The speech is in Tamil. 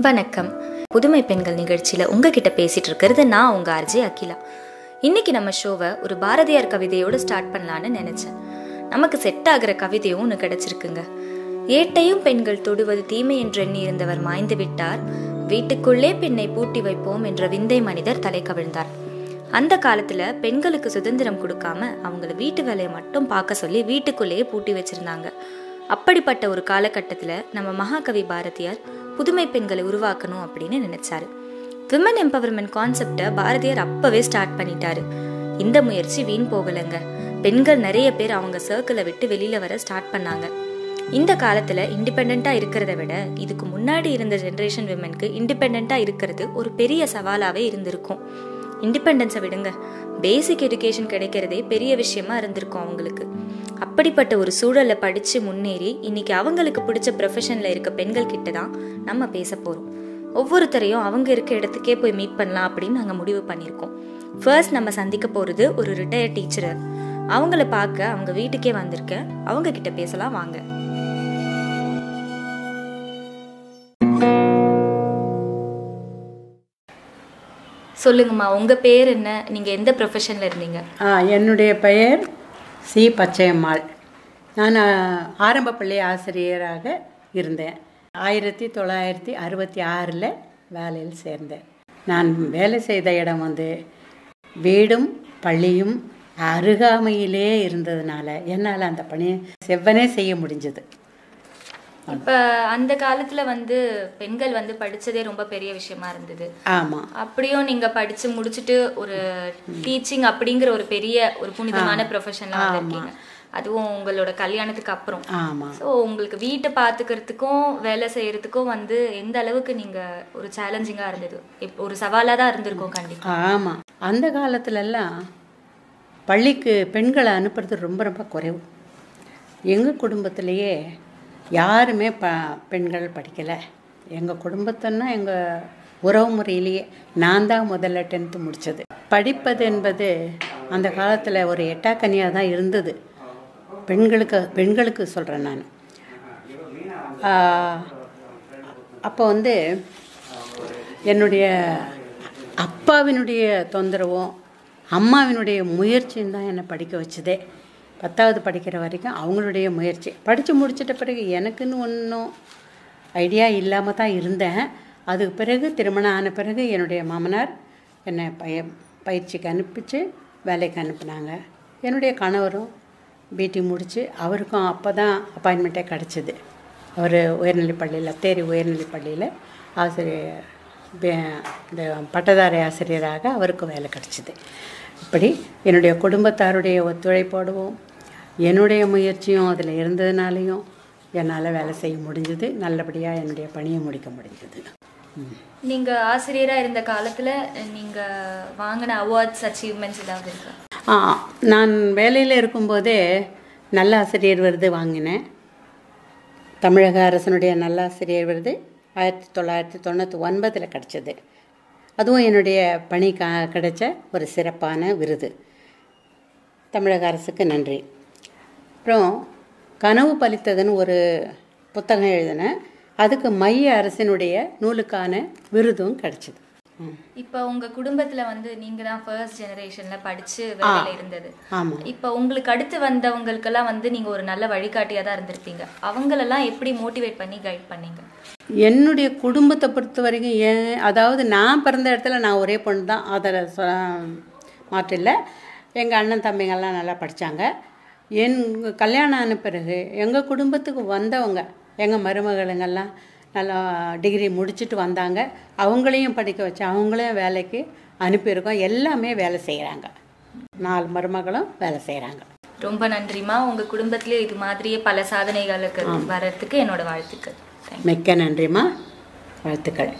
வணக்கம். புதுமை பெண்கள் நிகழ்ச்சியில் உங்ககிட்ட பேசிட்டு இருக்கிறது நான் உங்க ஆர்ஜே அகிலா. இன்னைக்கு நம்ம ஷோவை ஒரு பாரதியார் கவிதையோடு ஸ்டார்ட் பண்ணலான்னு நினைச்சேன். நமக்கு செட் ஆகிற கவிதையும் ஒன்று கிடைச்சிருக்குங்க. ஏட்டையும் பெண்கள் தொடுவது தீமை என்று எண்ணி இருந்தவர் மாய்ந்து விட்டார். வீட்டுக்குள்ளே பெண்ணை பூட்டி வைப்போம் என்ற விந்தை மனிதர் தலை கவிழ்ந்தார். அந்த காலத்துல பெண்களுக்கு சுதந்திரம் கொடுக்காம அவங்கள வீட்டு வேலையை மட்டும் பார்க்க சொல்லி வீட்டுக்குள்ளேயே பூட்டி வச்சிருந்தாங்க. அப்படிப்பட்ட ஒரு காலகட்டத்தில் நம்ம மகாகவி பாரதியார் புதுமை பெண்களை உருவாக்கணும் அப்படின்னு நினைச்சாரு. விமன் எம்பவர்மெண்ட் கான்செப்டை பாரதியார் அப்பவே ஸ்டார்ட் பண்ணிட்டாரு. இந்த முயற்சி வீண் போகலைங்க. பெண்கள் நிறைய பேர் அவங்க சர்க்கிளை விட்டு வெளியில வர ஸ்டார்ட் பண்ணாங்க. இந்த காலத்துல இண்டிபெண்டா இருக்கிறத விட இதுக்கு முன்னாடி இருந்த ஜென்ரேஷன் விமனுக்கு இண்டிபெண்டா இருக்கிறது ஒரு பெரிய சவாலாவே இருந்திருக்கும். இண்டிபெண்டன்ஸை விடுங்க. பேசிக் எஜுகேஷன் கிடைக்கிறதே பெரிய விஷயமா இருந்திருக்கும் அவங்களுக்கு. அப்படிப்பட்ட ஒரு சூழலை படித்து முன்னேறி இன்னைக்கு அவங்களுக்கு பிடிச்ச ப்ரொஃபஷனில் இருக்க பெண்கள் கிட்ட தான் நம்ம பேச போகிறோம் ஒவ்வொருத்தரையும் அவங்க இருக்க இடத்துக்கே போய் மீட் பண்ணலாம் அப்படின்னு நாங்கள் முடிவு பண்ணியிருக்கோம். ஃபர்ஸ்ட் நம்ம சந்திக்க போகிறது ஒரு ரிட்டையர்ட் டீச்சர் அவங்கள பார்க்க அவங்க வீட்டுக்கே வந்திருக்கேன் அவங்க கிட்ட பேசலாம் வாங்க. சொல்லுங்கம்மா உங்க பேர் என்ன? நீங்க எந்த ப்ரொஃபஷன்ல இருந்தீங்க? ஆ, என்னுடைய பெயர் சி பச்சையம்மாள். நான் ஆரம்ப பள்ளி ஆசிரியராக இருந்தேன். ஆயிரத்தி தொள்ளாயிரத்தி அறுபத்தி ஆறில் வேலையில் சேர்ந்தேன். நான் வேலை செய்த இடம் வந்து வீடும் பள்ளியும் அருகாமையிலே இருந்ததுனால என்னால் அந்த பணியை செவ்வனே செய்ய முடிஞ்சது. இப்ப அந்த காலத்துல வந்து பெண்கள் வந்து படிச்சதே ரொம்ப பெரிய விஷயமா இருந்தது. ஆமாம் அப்படியும் நீங்க படிச்சு முடிச்சுட்டு ஒரு டீச்சிங் அப்படிங்கிற ஒரு பெரிய ஒரு புனிதமான ப்ரொஃபஷன்ல வந்திருக்கீங்க. அதுவும் உங்களோட கல்யாணத்துக்கு அப்புறம். ஸோ உங்களுக்கு வீட்டை பார்த்துக்கிறதுக்கும் வேலை செய்யறதுக்கும் வந்து எந்த அளவுக்கு நீங்க ஒரு சேலஞ்சிங்கா இருந்தது? ஒரு சவாலா தான் இருந்திருக்கும் கண்டிப்பா. ஆமாம் அந்த காலத்துலலாம் பள்ளிக்கு பெண்களை அனுப்புறது ரொம்ப ரொம்ப குறைவு. எங்கள் குடும்பத்திலேயே யாருமே ப பெண்கள் படிக்கலை. எங்கள் குடும்பத்தன்னா எங்கள் உறவு முறையிலேயே நான் தான் முதல்ல டென்த்து முடித்தது படிப்பது என்பது அந்த காலத்தில் ஒரு எட்டாக்கனியாக தான் இருந்தது. பெண்களுக்கு பெண்களுக்கு சொல்கிறேன் நான். அப்போ வந்து என்னுடைய அப்பாவினுடைய தொந்தரவும் அம்மாவினுடைய முயற்சியும் தான் என்னை படிக்க வச்சதே. பத்தாவது படிக்கிற வரைக்கும் அவங்களுடைய முயற்சி. படித்து முடிச்சிட்ட பிறகு எனக்குன்னு ஒன்றும் ஐடியா இல்லாமல் தான் இருந்தேன். அதுக்கு பிறகு திருமணம் ஆன பிறகு என்னுடைய மாமனார் என்னை பய பயிற்சிக்கு அனுப்பிச்சு வேலைக்கு அனுப்புனாங்க. என்னுடைய கணவரும் பிடி முடித்து அவருக்கும் அப்போ தான் அப்பாயின்மெண்ட்டே கிடச்சிது. அவர் உயர்நிலைப்பள்ளியில் தேரி உயர்நிலைப்பள்ளியில் ஆசிரியர் பே- இந்த பட்டதாரி ஆசிரியராக அவருக்கும் வேலை கிடச்சிது. இப்படி என்னுடைய குடும்பத்தாருடைய ஒத்துழைப்போடவும் என்னுடைய முயற்சியும் அதில் இருந்ததுனாலையும் என்னால் வேலை செய்ய முடிஞ்சது. நல்லபடியாக என்னுடைய பணியை முடிக்க முடிஞ்சது. ம். நீங்க ஆசிரியரா இருந்த காலத்துல நீங்க வாங்கின அவார்ட்ஸ் அச்சீவ்மெண்ட்ஸ் ஏதாவது இருக்கா? ஆ நான் வேலையில் இருக்கும்போதே நல்ல ஆசிரியர் விருது வாங்கினேன். தமிழக அரசனுடைய நல்லாசிரியர் விருது ஆயிரத்தி தொள்ளாயிரத்தி தொண்ணூற்றி ஒன்பதில் கிடச்சிது. அதுவும் என்னுடைய பணி க கிடைச்ச ஒரு சிறப்பான விருது. தமிழக அரசுக்கு நன்றி. அப்புறம் கனவு பலித்ததுன்னு ஒரு புத்தகம் எழுதினேன். அதுக்கு மைய அரசினுடைய நூலுக்கான விருதும் கிடச்சிது. இப்போ உங்க குடும்பத்துல வந்து நீங்க தான் ஃபர்ஸ்ட் ஜெனரேஷன்ல படிச்சு வேலையில இருந்தது. ஆமாம் இப்போ உங்களுக்கு அடுத்து வந்தவங்களுக்கெல்லாம் வந்து நீங்க ஒரு நல்ல வழிகாட்டியா தான் இருந்திருப்பீங்க. அவங்களெல்லாம் எப்படி மோட்டிவேட் பண்ணி கைட் பண்ணீங்க? என்னுடைய குடும்பத்தை பொறுத்த வரைக்கும் ஏன் அதாவது நான் பிறந்த இடத்துல நான் ஒரே பொண்ணு தான். அதில் மாற்றில்லை எங்கள் அண்ணன் தம்பிங்கெல்லாம் நல்லா படித்தாங்க என் கல்யாணம் ஆன பிறகு எங்கள் குடும்பத்துக்கு வந்தவங்க எங்கள் மருமகளுங்கெல்லாம் நல்லா டிகிரி முடிச்சுட்டு வந்தாங்க. அவங்களையும் படிக்க வச்சு அவங்களையும் வேலைக்கு அனுப்பியிருக்கோம். எல்லாமே வேலை செய்கிறாங்க நாலு மருமகளும் வேலை செய்கிறாங்க ரொம்ப நன்றிமா உங்க குடும்பத்திலே இது மாதிரியே பல சாதனைகளுக்கு வர்றதுக்கு என்னோட வாழ்த்துக்கள். மிக்க நன்றிம்மா. வாழ்த்துக்கள்.